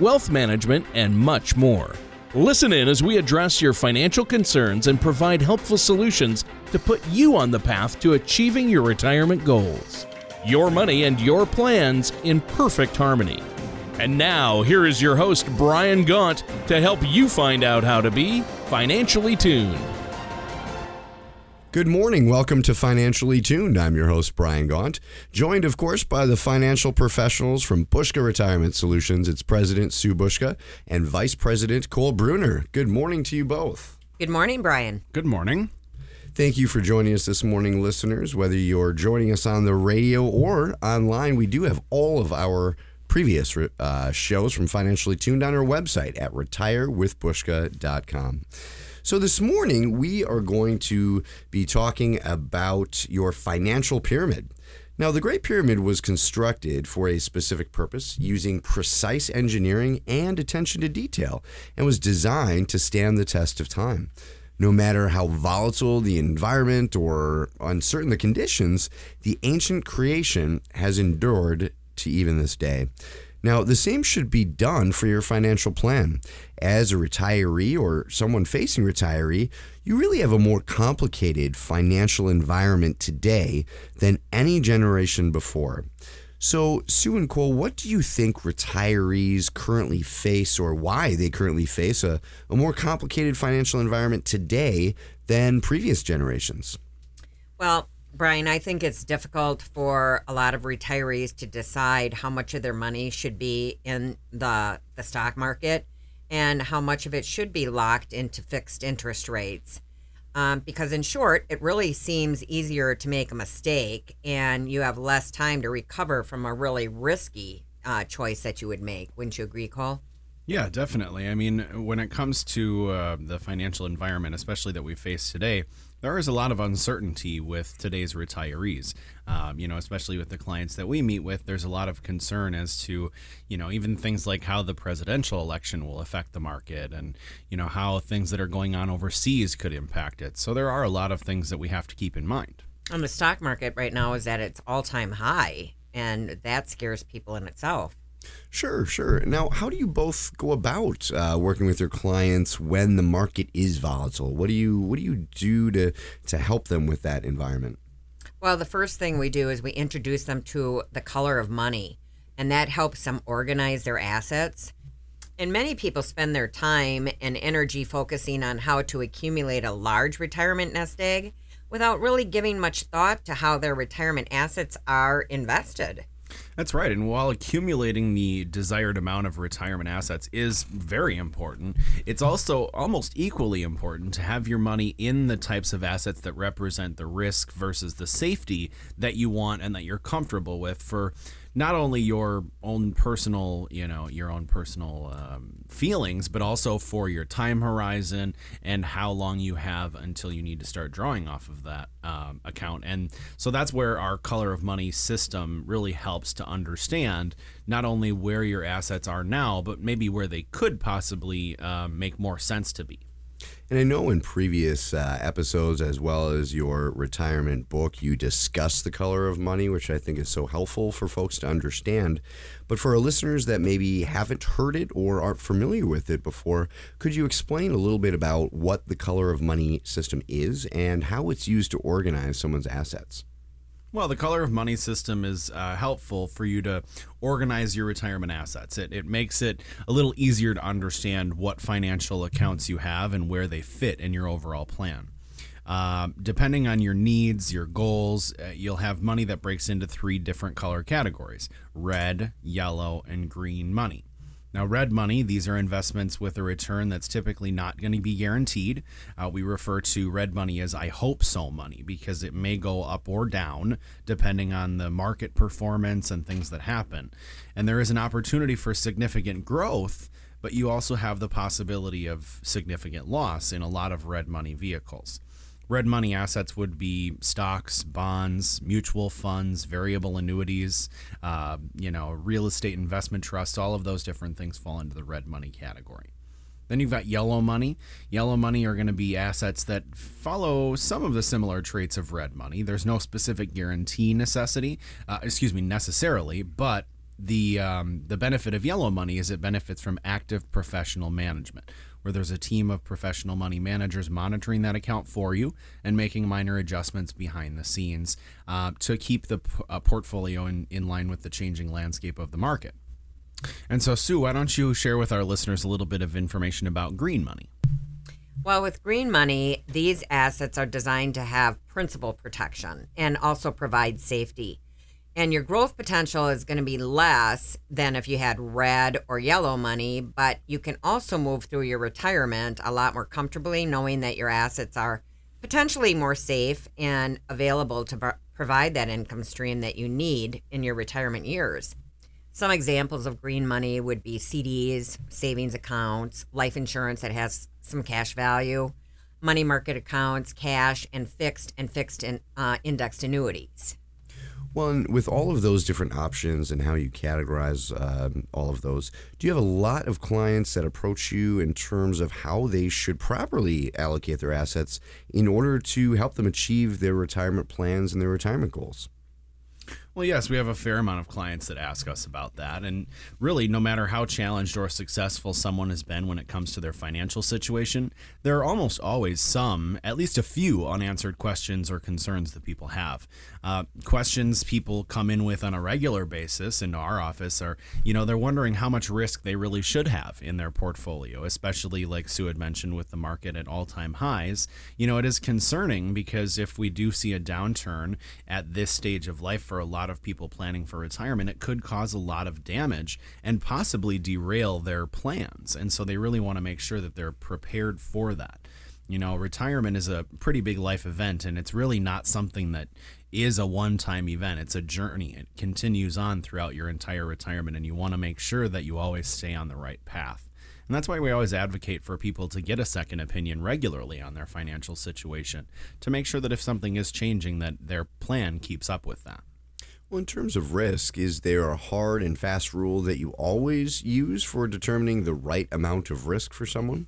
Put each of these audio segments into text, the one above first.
wealth management, and much more. Listen in as we address your financial concerns and provide helpful solutions to put you on the path to achieving your retirement goals. Your money and your plans in perfect harmony. And now, here is your host, Brian Gaunt, to help you find out how to be financially tuned. Good morning. Welcome to Financially Tuned. I'm your host, Brian Gaunt, joined, of course, by the financial professionals from Buska Retirement Solutions. It's President Sue Buska and Vice President Cole Bruner. Good morning to you both. Good morning, Brian. Good morning. Thank you for joining us this morning, listeners. Whether you're joining us on the radio or online, we do have all of our previous uh, shows from Financially Tuned on our website at retirewithbuska.com. So, this morning we are going to be talking about your financial pyramid. Now, the Great Pyramid was constructed for a specific purpose using precise engineering and attention to detail and was designed to stand the test of time. No matter how volatile the environment or uncertain the conditions, the ancient creation has endured to even this day. Now, the same should be done for your financial plan. As a retiree or someone facing retiree, you really have a more complicated financial environment today than any generation before. So, Sue and Cole, what do you think retirees currently face, or why they currently face a, a more complicated financial environment today than previous generations? Well, Brian, I think it's difficult for a lot of retirees to decide how much of their money should be in the, the stock market and how much of it should be locked into fixed interest rates. Um, because, in short, it really seems easier to make a mistake and you have less time to recover from a really risky uh, choice that you would make. Wouldn't you agree, Cole? Yeah, definitely. I mean, when it comes to uh, the financial environment, especially that we face today, there is a lot of uncertainty with today's retirees. Um, you know, especially with the clients that we meet with, there's a lot of concern as to, you know, even things like how the presidential election will affect the market and, you know, how things that are going on overseas could impact it. So there are a lot of things that we have to keep in mind. And the stock market right now is at its all time high, and that scares people in itself. Sure, sure. Now, how do you both go about uh, working with your clients when the market is volatile? What do you what do you do to to help them with that environment? Well, the first thing we do is we introduce them to the color of money, and that helps them organize their assets. And many people spend their time and energy focusing on how to accumulate a large retirement nest egg without really giving much thought to how their retirement assets are invested. That's right. And while accumulating the desired amount of retirement assets is very important, it's also almost equally important to have your money in the types of assets that represent the risk versus the safety that you want and that you're comfortable with for not only your own personal, you know, your own personal um, feelings, but also for your time horizon and how long you have until you need to start drawing off of that um, account. And so that's where our color of money system really helps to understand not only where your assets are now, but maybe where they could possibly uh, make more sense to be. And I know in previous uh, episodes, as well as your retirement book, you discuss the color of money, which I think is so helpful for folks to understand. But for our listeners that maybe haven't heard it or aren't familiar with it before, could you explain a little bit about what the color of money system is and how it's used to organize someone's assets? Well, the color of money system is uh, helpful for you to organize your retirement assets. It, it makes it a little easier to understand what financial accounts you have and where they fit in your overall plan. Uh, depending on your needs, your goals, uh, you'll have money that breaks into three different color categories red, yellow, and green money. Now, red money, these are investments with a return that's typically not going to be guaranteed. Uh, we refer to red money as I hope so money because it may go up or down depending on the market performance and things that happen. And there is an opportunity for significant growth but you also have the possibility of significant loss in a lot of red money vehicles. Red money assets would be stocks, bonds, mutual funds, variable annuities, uh, you know, real estate investment trusts. All of those different things fall into the red money category. Then you've got yellow money. Yellow money are going to be assets that follow some of the similar traits of red money. There's no specific guarantee necessity, uh, excuse me, necessarily, but the um, the benefit of yellow money is it benefits from active professional management where there's a team of professional money managers monitoring that account for you and making minor adjustments behind the scenes uh, to keep the p- uh, portfolio in, in line with the changing landscape of the market. And so, Sue, why don't you share with our listeners a little bit of information about green money? Well, with green money, these assets are designed to have principal protection and also provide safety and your growth potential is going to be less than if you had red or yellow money, but you can also move through your retirement a lot more comfortably, knowing that your assets are potentially more safe and available to provide that income stream that you need in your retirement years. Some examples of green money would be CDs, savings accounts, life insurance that has some cash value, money market accounts, cash, and fixed and fixed in, uh, indexed annuities. Well, and with all of those different options and how you categorize um, all of those, do you have a lot of clients that approach you in terms of how they should properly allocate their assets in order to help them achieve their retirement plans and their retirement goals? Well, yes, we have a fair amount of clients that ask us about that. And really, no matter how challenged or successful someone has been when it comes to their financial situation, there are almost always some, at least a few, unanswered questions or concerns that people have. Uh, questions people come in with on a regular basis into our office are, you know, they're wondering how much risk they really should have in their portfolio, especially like Sue had mentioned with the market at all time highs. You know, it is concerning because if we do see a downturn at this stage of life for a lot lot of people planning for retirement, it could cause a lot of damage and possibly derail their plans. And so they really want to make sure that they're prepared for that. You know, retirement is a pretty big life event, and it's really not something that is a one time event. It's a journey. It continues on throughout your entire retirement, and you want to make sure that you always stay on the right path. And that's why we always advocate for people to get a second opinion regularly on their financial situation to make sure that if something is changing that their plan keeps up with that. Well, in terms of risk, is there a hard and fast rule that you always use for determining the right amount of risk for someone?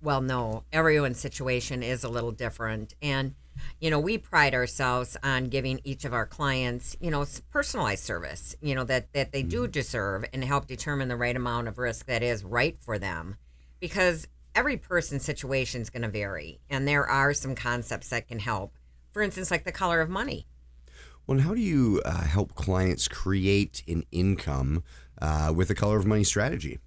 Well, no. Everyone's situation is a little different. And, you know, we pride ourselves on giving each of our clients, you know, personalized service, you know, that, that they do mm-hmm. deserve and help determine the right amount of risk that is right for them. Because every person's situation is going to vary. And there are some concepts that can help. For instance, like the color of money well, and how do you uh, help clients create an income uh, with a color of money strategy?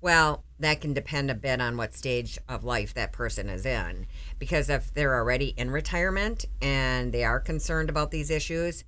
Well, that can depend a bit on what stage of life that person is in. Because if they're already in retirement and they are concerned about these issues,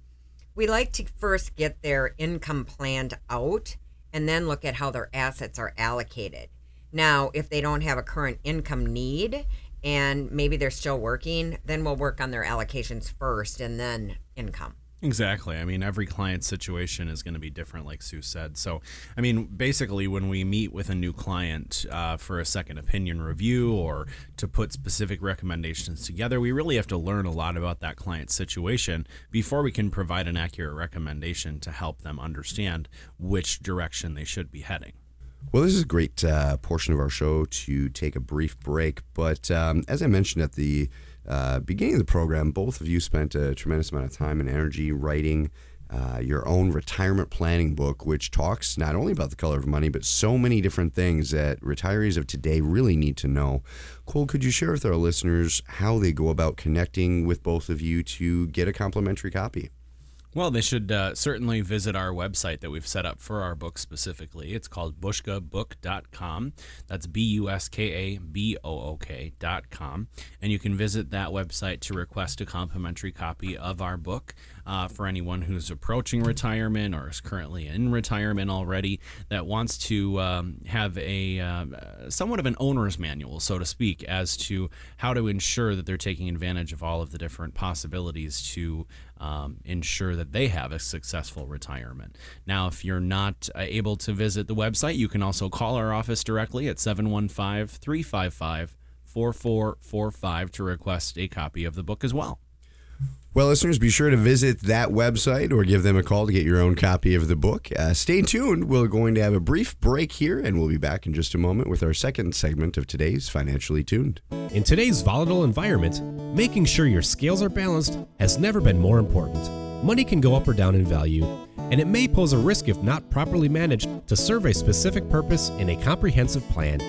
we like to first get their income planned out and then look at how their assets are allocated. Now, if they don't have a current income need and maybe they're still working, then we'll work on their allocations first and then income. Exactly. I mean, every client situation is going to be different, like Sue said. So, I mean, basically, when we meet with a new client uh, for a second opinion review or to put specific recommendations together, we really have to learn a lot about that client's situation before we can provide an accurate recommendation to help them understand which direction they should be heading. Well, this is a great uh, portion of our show to take a brief break. But um, as I mentioned at the uh, beginning of the program, both of you spent a tremendous amount of time and energy writing uh, your own retirement planning book, which talks not only about the color of money, but so many different things that retirees of today really need to know. Cole, could you share with our listeners how they go about connecting with both of you to get a complimentary copy? Well, they should uh, certainly visit our website that we've set up for our book specifically. It's called buskabook.com. That's B U S K A B O O K.com. And you can visit that website to request a complimentary copy of our book. Uh, for anyone who's approaching retirement or is currently in retirement already that wants to um, have a uh, somewhat of an owner's manual, so to speak, as to how to ensure that they're taking advantage of all of the different possibilities to um, ensure that they have a successful retirement. Now, if you're not uh, able to visit the website, you can also call our office directly at 715 355 4445 to request a copy of the book as well. Well, listeners, be sure to visit that website or give them a call to get your own copy of the book. Uh, stay tuned. We're going to have a brief break here, and we'll be back in just a moment with our second segment of today's Financially Tuned. In today's volatile environment, making sure your scales are balanced has never been more important. Money can go up or down in value, and it may pose a risk if not properly managed to serve a specific purpose in a comprehensive plan.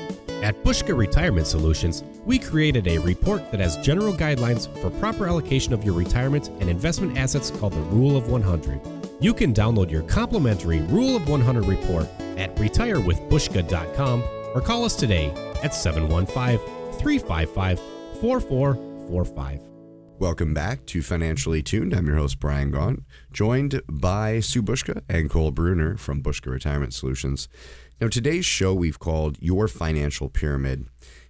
At Buska Retirement Solutions, we created a report that has general guidelines for proper allocation of your retirement and investment assets called the Rule of 100. You can download your complimentary Rule of 100 report at retirewithbuska.com or call us today at 715 355 4445. Welcome back to Financially Tuned. I'm your host, Brian Gaunt, joined by Sue Buska and Cole Bruner from Buska Retirement Solutions. Now, today's show we've called Your Financial Pyramid.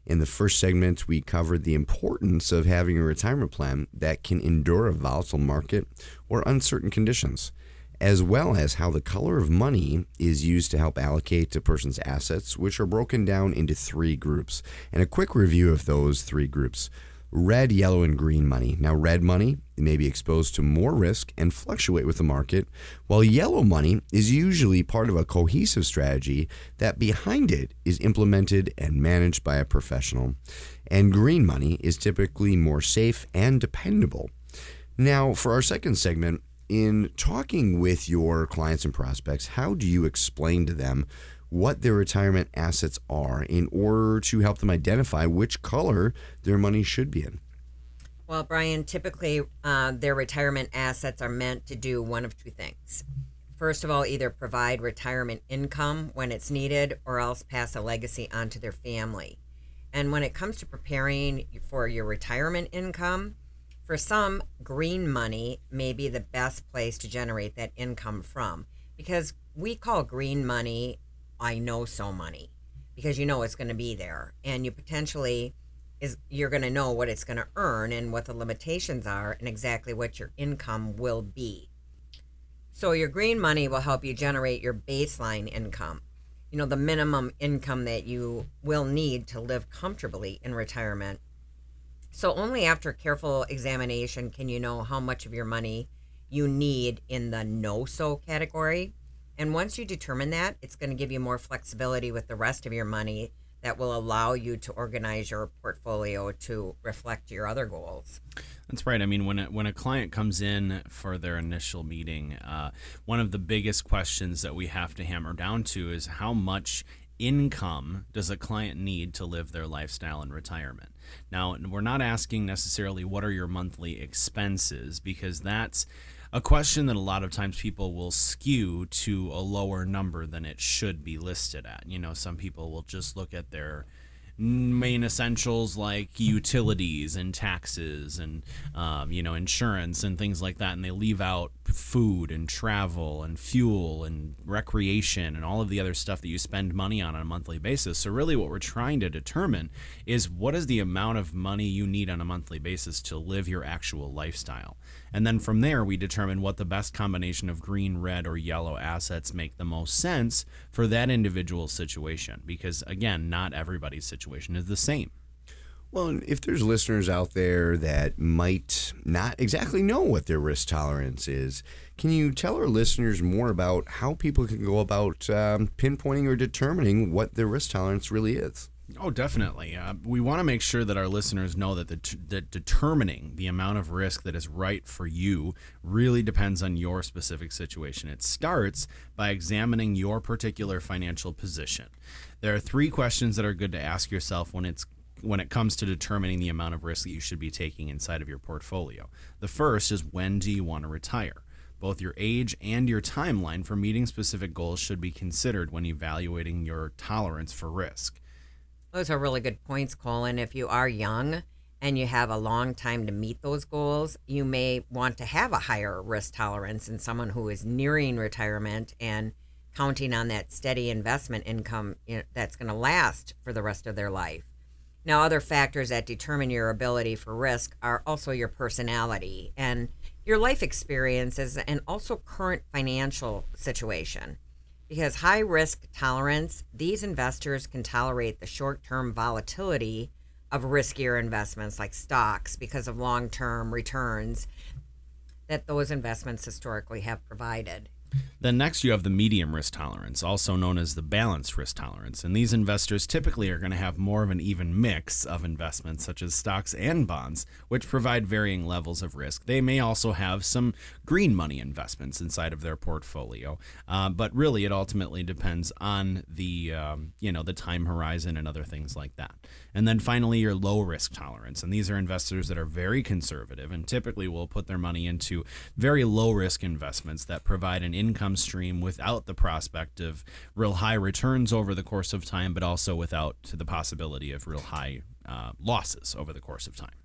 In the first segment, we covered the importance of having a retirement plan that can endure a volatile market or uncertain conditions, as well as how the color of money is used to help allocate a person's assets, which are broken down into three groups. And a quick review of those three groups red, yellow, and green money. Now, red money may be exposed to more risk and fluctuate with the market, while yellow money is usually part of a cohesive strategy that behind it is implemented and managed by a professional. And green money is typically more safe and dependable. Now, for our second segment, in talking with your clients and prospects, how do you explain to them what their retirement assets are in order to help them identify which color their money should be in. Well, Brian, typically uh, their retirement assets are meant to do one of two things. First of all, either provide retirement income when it's needed or else pass a legacy onto their family. And when it comes to preparing for your retirement income, for some, green money may be the best place to generate that income from because we call green money I know so money because you know it's going to be there and you potentially is you're going to know what it's going to earn and what the limitations are and exactly what your income will be. So your green money will help you generate your baseline income. You know, the minimum income that you will need to live comfortably in retirement. So only after careful examination can you know how much of your money you need in the no so category and once you determine that, it's going to give you more flexibility with the rest of your money that will allow you to organize your portfolio to reflect your other goals. That's right. I mean, when a, when a client comes in for their initial meeting, uh, one of the biggest questions that we have to hammer down to is how much income does a client need to live their lifestyle in retirement? Now, we're not asking necessarily what are your monthly expenses because that's a question that a lot of times people will skew to a lower number than it should be listed at. You know, some people will just look at their main essentials like utilities and taxes and um, you know insurance and things like that and they leave out food and travel and fuel and recreation and all of the other stuff that you spend money on on a monthly basis so really what we're trying to determine is what is the amount of money you need on a monthly basis to live your actual lifestyle and then from there, we determine what the best combination of green, red, or yellow assets make the most sense for that individual situation. Because again, not everybody's situation is the same. Well, if there's listeners out there that might not exactly know what their risk tolerance is, can you tell our listeners more about how people can go about um, pinpointing or determining what their risk tolerance really is? Oh, definitely. Uh, we want to make sure that our listeners know that, the t- that determining the amount of risk that is right for you really depends on your specific situation. It starts by examining your particular financial position. There are three questions that are good to ask yourself when it's when it comes to determining the amount of risk that you should be taking inside of your portfolio. The first is when do you want to retire? Both your age and your timeline for meeting specific goals should be considered when evaluating your tolerance for risk. Those are really good points, Colin. If you are young and you have a long time to meet those goals, you may want to have a higher risk tolerance than someone who is nearing retirement and counting on that steady investment income that's going to last for the rest of their life. Now, other factors that determine your ability for risk are also your personality and your life experiences and also current financial situation. Because high risk tolerance, these investors can tolerate the short term volatility of riskier investments like stocks because of long term returns that those investments historically have provided. Then next you have the medium risk tolerance, also known as the balanced risk tolerance. And these investors typically are going to have more of an even mix of investments such as stocks and bonds, which provide varying levels of risk. They may also have some green money investments inside of their portfolio, uh, but really it ultimately depends on the um, you know the time horizon and other things like that. And then finally your low risk tolerance, and these are investors that are very conservative and typically will put their money into very low risk investments that provide an income stream without the prospect of real high returns over the course of time, but also without the possibility of real high uh, losses over the course of time.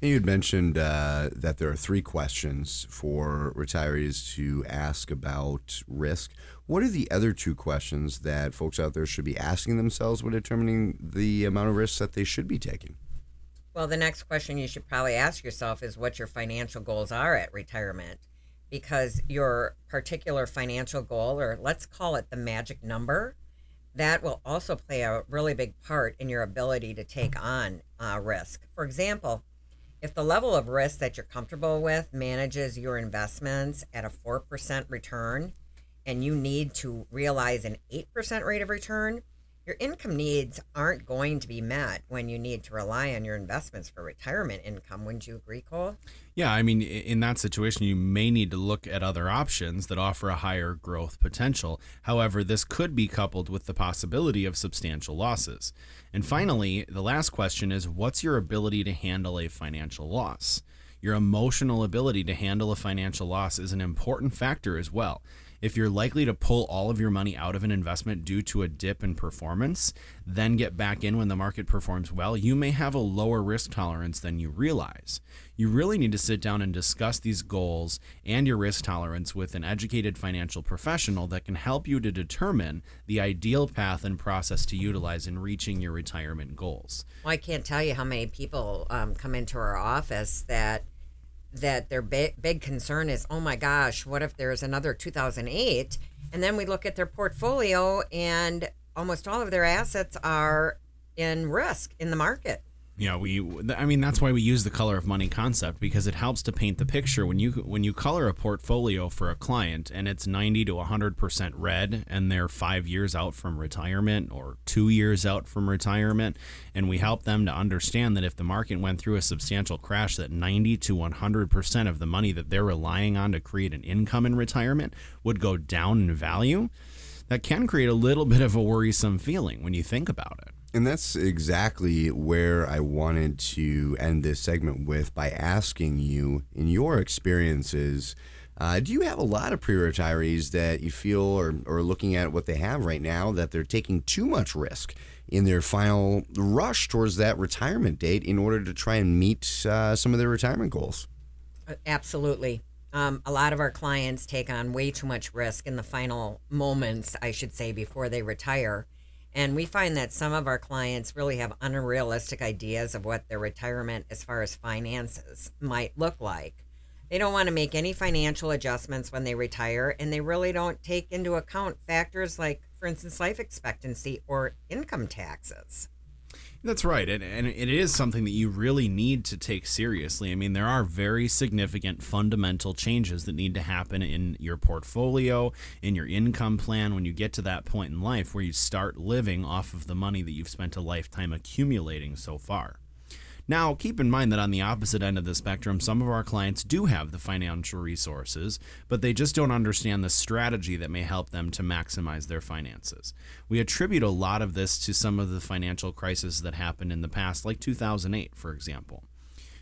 You had mentioned uh, that there are three questions for retirees to ask about risk. What are the other two questions that folks out there should be asking themselves when determining the amount of risks that they should be taking? Well, the next question you should probably ask yourself is what your financial goals are at retirement because your particular financial goal, or let's call it the magic number, that will also play a really big part in your ability to take on uh, risk. For example, if the level of risk that you're comfortable with manages your investments at a 4% return and you need to realize an 8% rate of return, your income needs aren't going to be met when you need to rely on your investments for retirement income. Wouldn't you agree, Cole? Yeah, I mean, in that situation, you may need to look at other options that offer a higher growth potential. However, this could be coupled with the possibility of substantial losses. And finally, the last question is what's your ability to handle a financial loss? Your emotional ability to handle a financial loss is an important factor as well. If you're likely to pull all of your money out of an investment due to a dip in performance, then get back in when the market performs well, you may have a lower risk tolerance than you realize. You really need to sit down and discuss these goals and your risk tolerance with an educated financial professional that can help you to determine the ideal path and process to utilize in reaching your retirement goals. Well, I can't tell you how many people um, come into our office that that their big, big concern is, oh my gosh, what if there's another 2008? And then we look at their portfolio, and almost all of their assets are in risk in the market you know we i mean that's why we use the color of money concept because it helps to paint the picture. When you when you color a portfolio for a client and it's 90 to 100% red and they're 5 years out from retirement or 2 years out from retirement and we help them to understand that if the market went through a substantial crash that 90 to 100% of the money that they're relying on to create an income in retirement would go down in value that can create a little bit of a worrisome feeling when you think about it and that's exactly where I wanted to end this segment with by asking you, in your experiences, uh, do you have a lot of pre retirees that you feel or, or looking at what they have right now that they're taking too much risk in their final rush towards that retirement date in order to try and meet uh, some of their retirement goals? Uh, absolutely. Um, a lot of our clients take on way too much risk in the final moments, I should say, before they retire. And we find that some of our clients really have unrealistic ideas of what their retirement, as far as finances, might look like. They don't want to make any financial adjustments when they retire, and they really don't take into account factors like, for instance, life expectancy or income taxes. That's right. And, and it is something that you really need to take seriously. I mean, there are very significant fundamental changes that need to happen in your portfolio, in your income plan when you get to that point in life where you start living off of the money that you've spent a lifetime accumulating so far. Now, keep in mind that on the opposite end of the spectrum, some of our clients do have the financial resources, but they just don't understand the strategy that may help them to maximize their finances. We attribute a lot of this to some of the financial crises that happened in the past, like 2008, for example.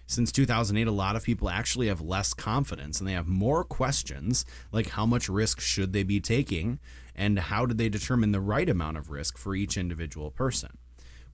Since 2008, a lot of people actually have less confidence and they have more questions like how much risk should they be taking and how do they determine the right amount of risk for each individual person.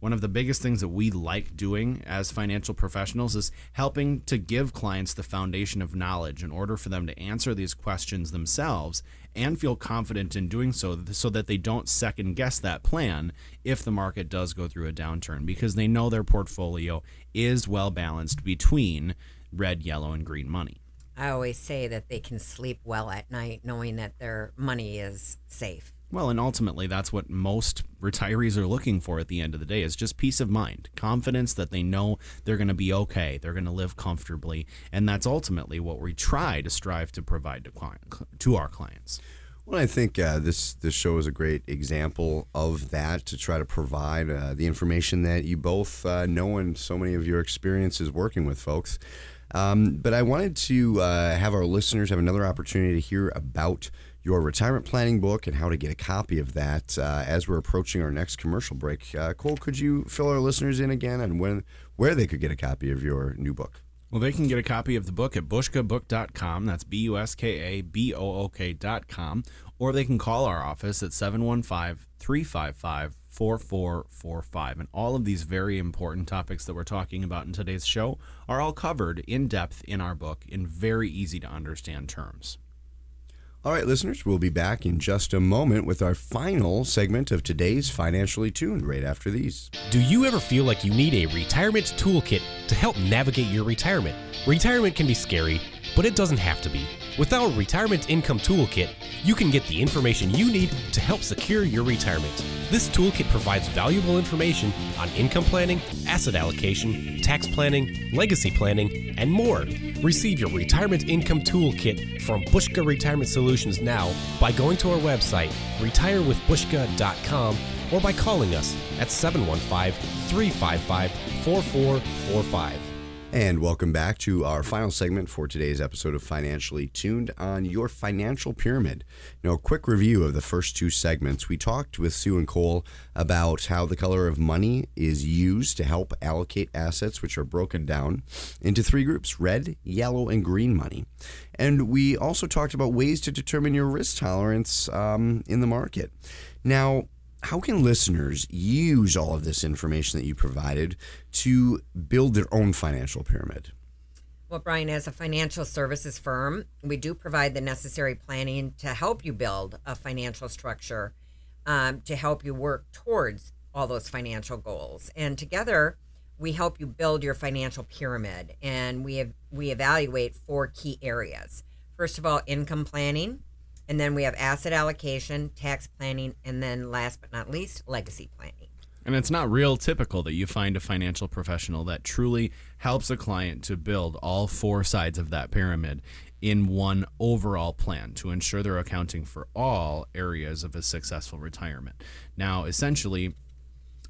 One of the biggest things that we like doing as financial professionals is helping to give clients the foundation of knowledge in order for them to answer these questions themselves and feel confident in doing so so that they don't second guess that plan if the market does go through a downturn because they know their portfolio is well balanced between red, yellow, and green money. I always say that they can sleep well at night knowing that their money is safe. Well, and ultimately, that's what most retirees are looking for at the end of the day is just peace of mind, confidence that they know they're going to be okay, they're going to live comfortably, and that's ultimately what we try to strive to provide to client, to our clients. Well, I think uh, this this show is a great example of that to try to provide uh, the information that you both uh, know and so many of your experiences working with folks. Um, but I wanted to uh, have our listeners have another opportunity to hear about your retirement planning book and how to get a copy of that uh, as we're approaching our next commercial break. Uh, Cole, could you fill our listeners in again on when where they could get a copy of your new book? Well, they can get a copy of the book at buskabook.com. That's B U S K A B O O K.com. Or they can call our office at 715 355 4445. And all of these very important topics that we're talking about in today's show are all covered in depth in our book in very easy to understand terms. All right, listeners, we'll be back in just a moment with our final segment of today's Financially Tuned right after these. Do you ever feel like you need a retirement toolkit to help navigate your retirement? Retirement can be scary, but it doesn't have to be. With our Retirement Income Toolkit, you can get the information you need to help secure your retirement. This toolkit provides valuable information on income planning, asset allocation, tax planning, legacy planning, and more. Receive your Retirement Income Toolkit from Buska Retirement Solutions now by going to our website, retirewithbuska.com, or by calling us at 715 355 4445. And welcome back to our final segment for today's episode of Financially Tuned on your financial pyramid. Now, a quick review of the first two segments. We talked with Sue and Cole about how the color of money is used to help allocate assets, which are broken down into three groups red, yellow, and green money. And we also talked about ways to determine your risk tolerance um, in the market. Now, how can listeners use all of this information that you provided to build their own financial pyramid? Well, Brian, as a financial services firm, we do provide the necessary planning to help you build a financial structure um, to help you work towards all those financial goals. And together, we help you build your financial pyramid. And we have, we evaluate four key areas. First of all, income planning. And then we have asset allocation, tax planning, and then last but not least, legacy planning. And it's not real typical that you find a financial professional that truly helps a client to build all four sides of that pyramid in one overall plan to ensure they're accounting for all areas of a successful retirement. Now, essentially,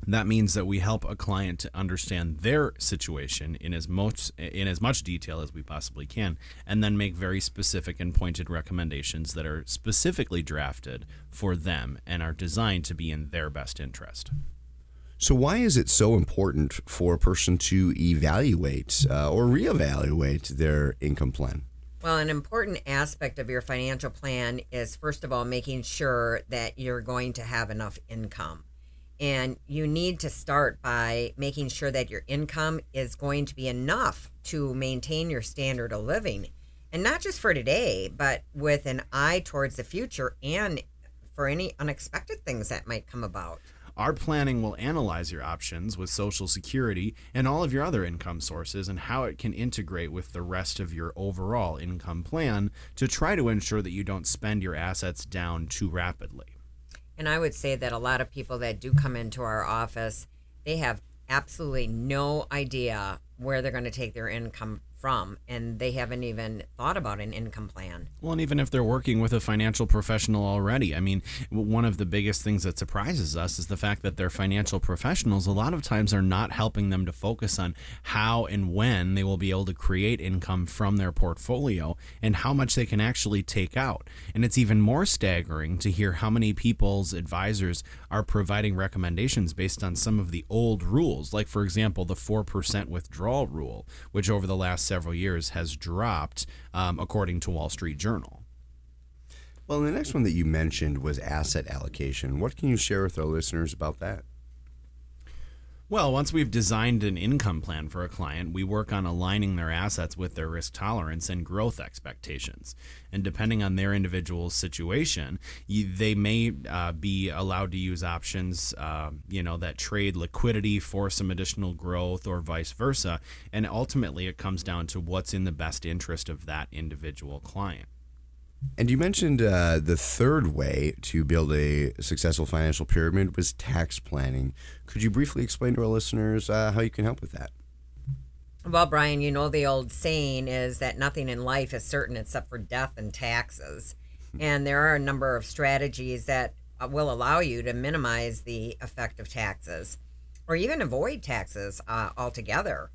that means that we help a client to understand their situation in as much in as much detail as we possibly can and then make very specific and pointed recommendations that are specifically drafted for them and are designed to be in their best interest. So, why is it so important for a person to evaluate uh, or reevaluate their income plan? Well, an important aspect of your financial plan is, first of all, making sure that you're going to have enough income. And you need to start by making sure that your income is going to be enough to maintain your standard of living. And not just for today, but with an eye towards the future and for any unexpected things that might come about. Our planning will analyze your options with Social Security and all of your other income sources and how it can integrate with the rest of your overall income plan to try to ensure that you don't spend your assets down too rapidly. And I would say that a lot of people that do come into our office, they have absolutely no idea where they're going to take their income from and they haven't even thought about an income plan. Well, and even if they're working with a financial professional already, I mean, one of the biggest things that surprises us is the fact that their financial professionals a lot of times are not helping them to focus on how and when they will be able to create income from their portfolio and how much they can actually take out. And it's even more staggering to hear how many people's advisors are providing recommendations based on some of the old rules, like for example, the 4% withdrawal rule, which over the last several years has dropped, um, according to Wall Street Journal. Well, the next one that you mentioned was asset allocation. What can you share with our listeners about that? Well, once we've designed an income plan for a client, we work on aligning their assets with their risk tolerance and growth expectations. And depending on their individual situation, they may uh, be allowed to use options, uh, you know, that trade liquidity for some additional growth or vice versa. And ultimately, it comes down to what's in the best interest of that individual client. And you mentioned uh, the third way to build a successful financial pyramid was tax planning. Could you briefly explain to our listeners uh, how you can help with that? Well, Brian, you know the old saying is that nothing in life is certain except for death and taxes. And there are a number of strategies that uh, will allow you to minimize the effect of taxes or even avoid taxes uh, altogether.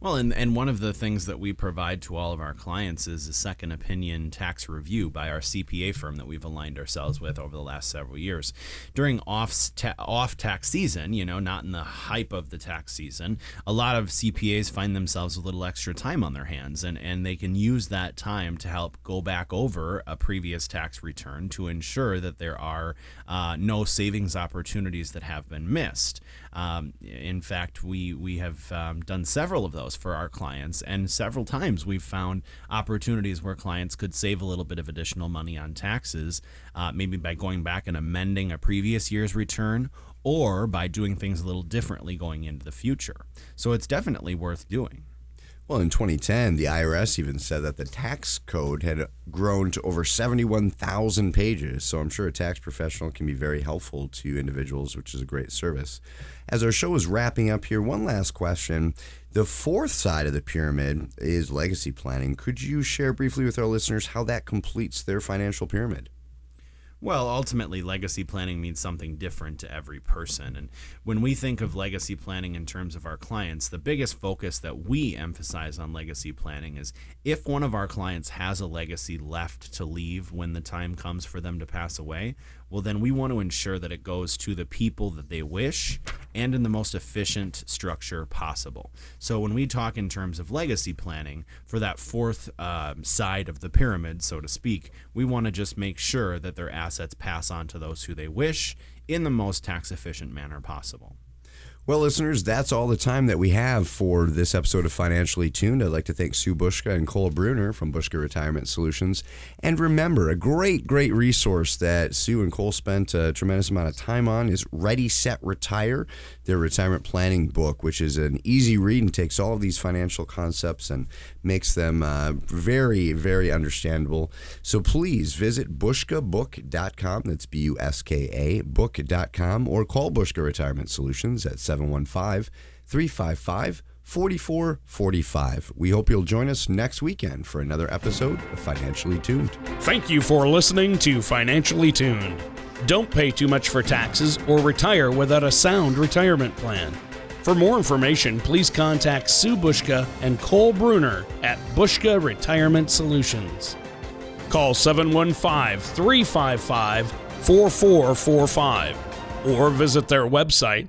Well, and, and one of the things that we provide to all of our clients is a second opinion tax review by our CPA firm that we've aligned ourselves with over the last several years. During off, ta- off tax season, you know, not in the hype of the tax season, a lot of CPAs find themselves with a little extra time on their hands, and, and they can use that time to help go back over a previous tax return to ensure that there are uh, no savings opportunities that have been missed. Um, in fact, we, we have um, done several of those for our clients, and several times we've found opportunities where clients could save a little bit of additional money on taxes, uh, maybe by going back and amending a previous year's return or by doing things a little differently going into the future. So it's definitely worth doing. Well, in 2010, the IRS even said that the tax code had grown to over 71,000 pages. So I'm sure a tax professional can be very helpful to individuals, which is a great service. As our show is wrapping up here, one last question. The fourth side of the pyramid is legacy planning. Could you share briefly with our listeners how that completes their financial pyramid? Well, ultimately, legacy planning means something different to every person. And when we think of legacy planning in terms of our clients, the biggest focus that we emphasize on legacy planning is if one of our clients has a legacy left to leave when the time comes for them to pass away, well, then we want to ensure that it goes to the people that they wish and in the most efficient structure possible. So, when we talk in terms of legacy planning for that fourth uh, side of the pyramid, so to speak, we want to just make sure that their assets pass on to those who they wish in the most tax efficient manner possible. Well, listeners, that's all the time that we have for this episode of Financially Tuned. I'd like to thank Sue Buska and Cole Bruner from Buska Retirement Solutions. And remember, a great, great resource that Sue and Cole spent a tremendous amount of time on is Ready, Set, Retire, their retirement planning book, which is an easy read and takes all of these financial concepts and makes them uh, very, very understandable. So please visit buskabook.com. That's B U S K A book.com or call Buska Retirement Solutions at 715 355 4445. We hope you'll join us next weekend for another episode of Financially Tuned. Thank you for listening to Financially Tuned. Don't pay too much for taxes or retire without a sound retirement plan. For more information, please contact Sue Buska and Cole Bruner at Buska Retirement Solutions. Call 715 355 4445 or visit their website